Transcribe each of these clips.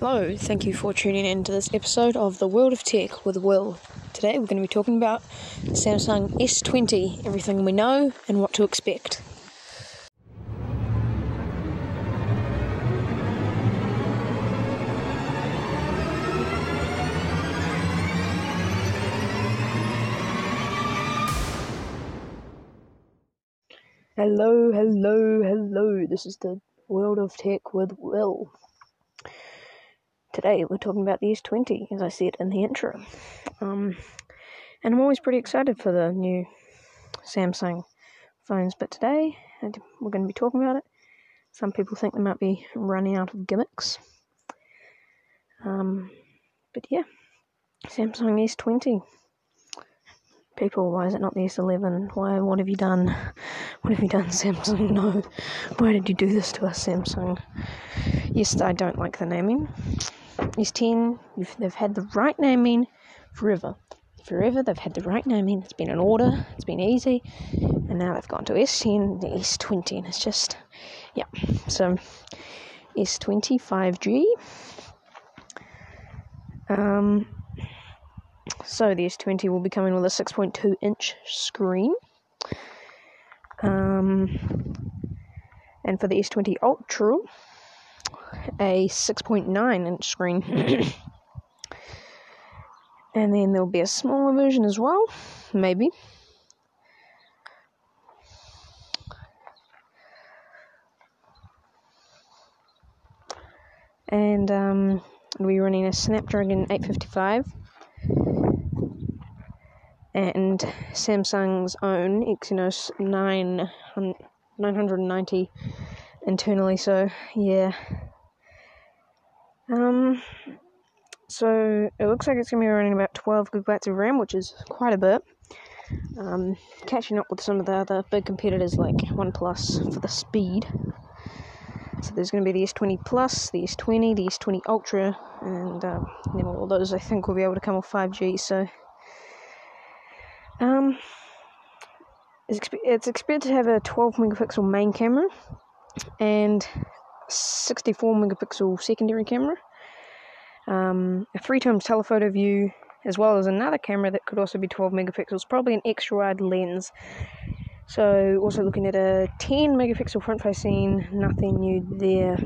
Hello, thank you for tuning in to this episode of The World of Tech with Will. Today we're going to be talking about Samsung S20, everything we know and what to expect. Hello, hello, hello. This is the World of Tech with Will. Today we're talking about the S20, as I said in the intro. Um, and I'm always pretty excited for the new Samsung phones, but today we're going to be talking about it. Some people think they might be running out of gimmicks. Um, but yeah, Samsung S20 people, why is it not the S11? Why, what have you done? What have you done, Samsung? No. Why did you do this to us, Samsung? Yes, I don't like the naming. S10, they've had the right naming forever. Forever, they've had the right naming. It's been an order, it's been easy, and now they've gone to S10, the S20, and it's just, yeah. So, S20 5G. Um, so the S20 will be coming with a 6.2 inch screen. Um, and for the S20 Ultra, a 6.9 inch screen. and then there'll be a smaller version as well, maybe. And um, be running a Snapdragon 855 and Samsung's own Exynos 9, 990 internally. So yeah. Um. So it looks like it's gonna be running about 12 gigabytes of RAM, which is quite a bit. Um, catching up with some of the other big competitors like OnePlus for the speed. So there's going to be the S20 Plus, the S20, the S20 Ultra, and um, then all those I think will be able to come with 5G. So um, it's, it's expected to have a 12 megapixel main camera and 64 megapixel secondary camera, um, a three times telephoto view, as well as another camera that could also be 12 megapixels, probably an extra wide lens. So, also looking at a 10 megapixel front facing, nothing new there.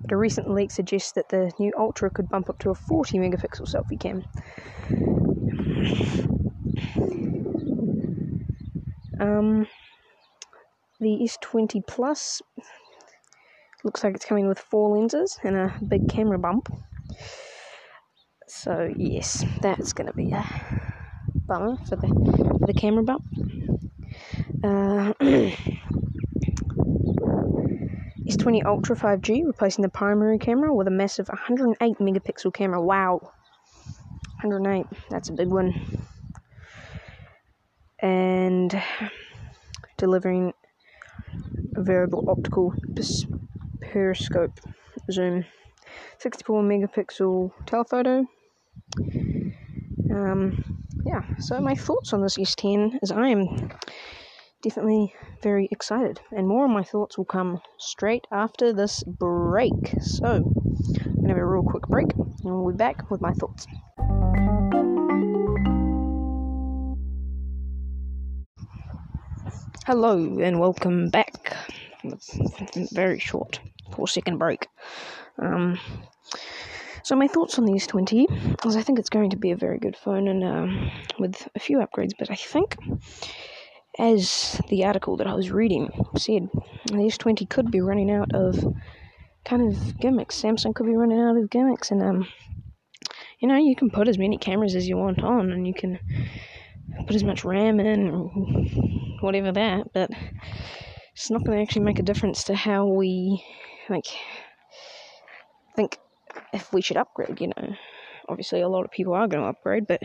But a recent leak suggests that the new Ultra could bump up to a 40 megapixel selfie cam. Um, the S20 Plus looks like it's coming with four lenses and a big camera bump. So yes, that's going to be a bummer for the for the camera bump. Uh, S20 Ultra 5G replacing the primary camera with a massive 108 megapixel camera. Wow, 108. That's a big one and delivering a variable optical periscope zoom, 64 megapixel telephoto. Um, yeah, so my thoughts on this S10 is I am definitely very excited, and more of my thoughts will come straight after this break. So, I'm gonna have a real quick break, and we'll be back with my thoughts. Hello and welcome back. Very short, four second break. Um, so my thoughts on the S20 is I think it's going to be a very good phone and um, with a few upgrades, but I think as the article that I was reading said, the S20 could be running out of kind of gimmicks. Samsung could be running out of gimmicks, and um, you know, you can put as many cameras as you want on, and you can put as much RAM in, whatever that, but it's not going to actually make a difference to how we, like, think if we should upgrade, you know. Obviously, a lot of people are going to upgrade, but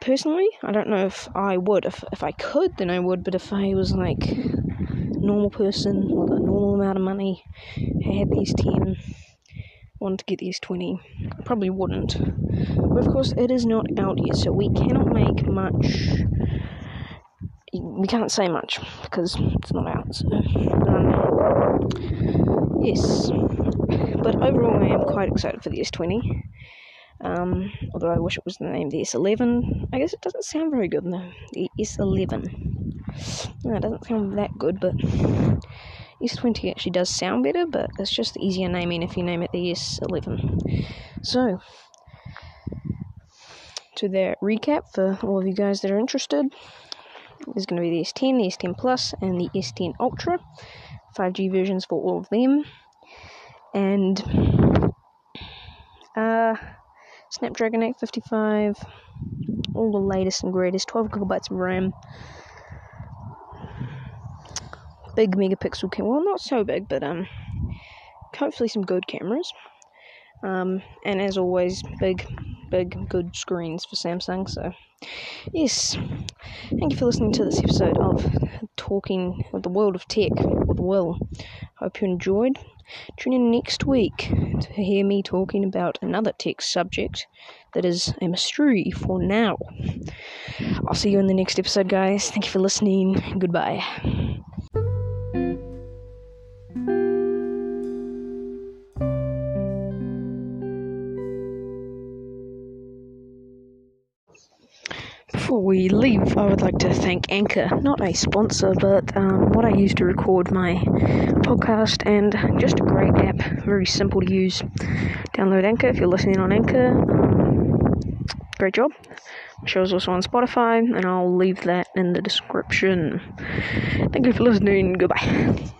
personally, I don't know if I would. If, if I could, then I would, but if I was like normal person with a normal amount of money, had these 10 want to get these 20. I probably wouldn't. But of course, it is not out yet, so we cannot make much. We can't say much because it's not out. So, um, yes. but overall, I am quite excited for the S20. Um, although I wish it was the name the S11. I guess it doesn't sound very good though. The S11. No, it doesn't sound that good, but S20 actually does sound better, but it's just the easier naming if you name it the S11. So, to the recap for all of you guys that are interested, there's going to be the S10, the S10 Plus, and the S10 Ultra. 5G versions for all of them. And uh, Snapdragon 855, all the latest and greatest, 12 gigabytes of RAM, big megapixel camera. Well, not so big, but um, hopefully some good cameras. Um, and as always, big, big, good screens for Samsung. So, yes, thank you for listening to this episode of Talking of the World of Tech with Will. Hope you enjoyed. Tune in next week to hear me talking about another tech subject that is a mystery for now. I'll see you in the next episode, guys. Thank you for listening. Goodbye. Before we leave, I would like to thank Anchor, not a sponsor, but um, what I use to record my podcast, and just a great app, very simple to use. Download Anchor if you're listening on Anchor. Great job. The show is also on Spotify, and I'll leave that in the description. Thank you for listening. Goodbye.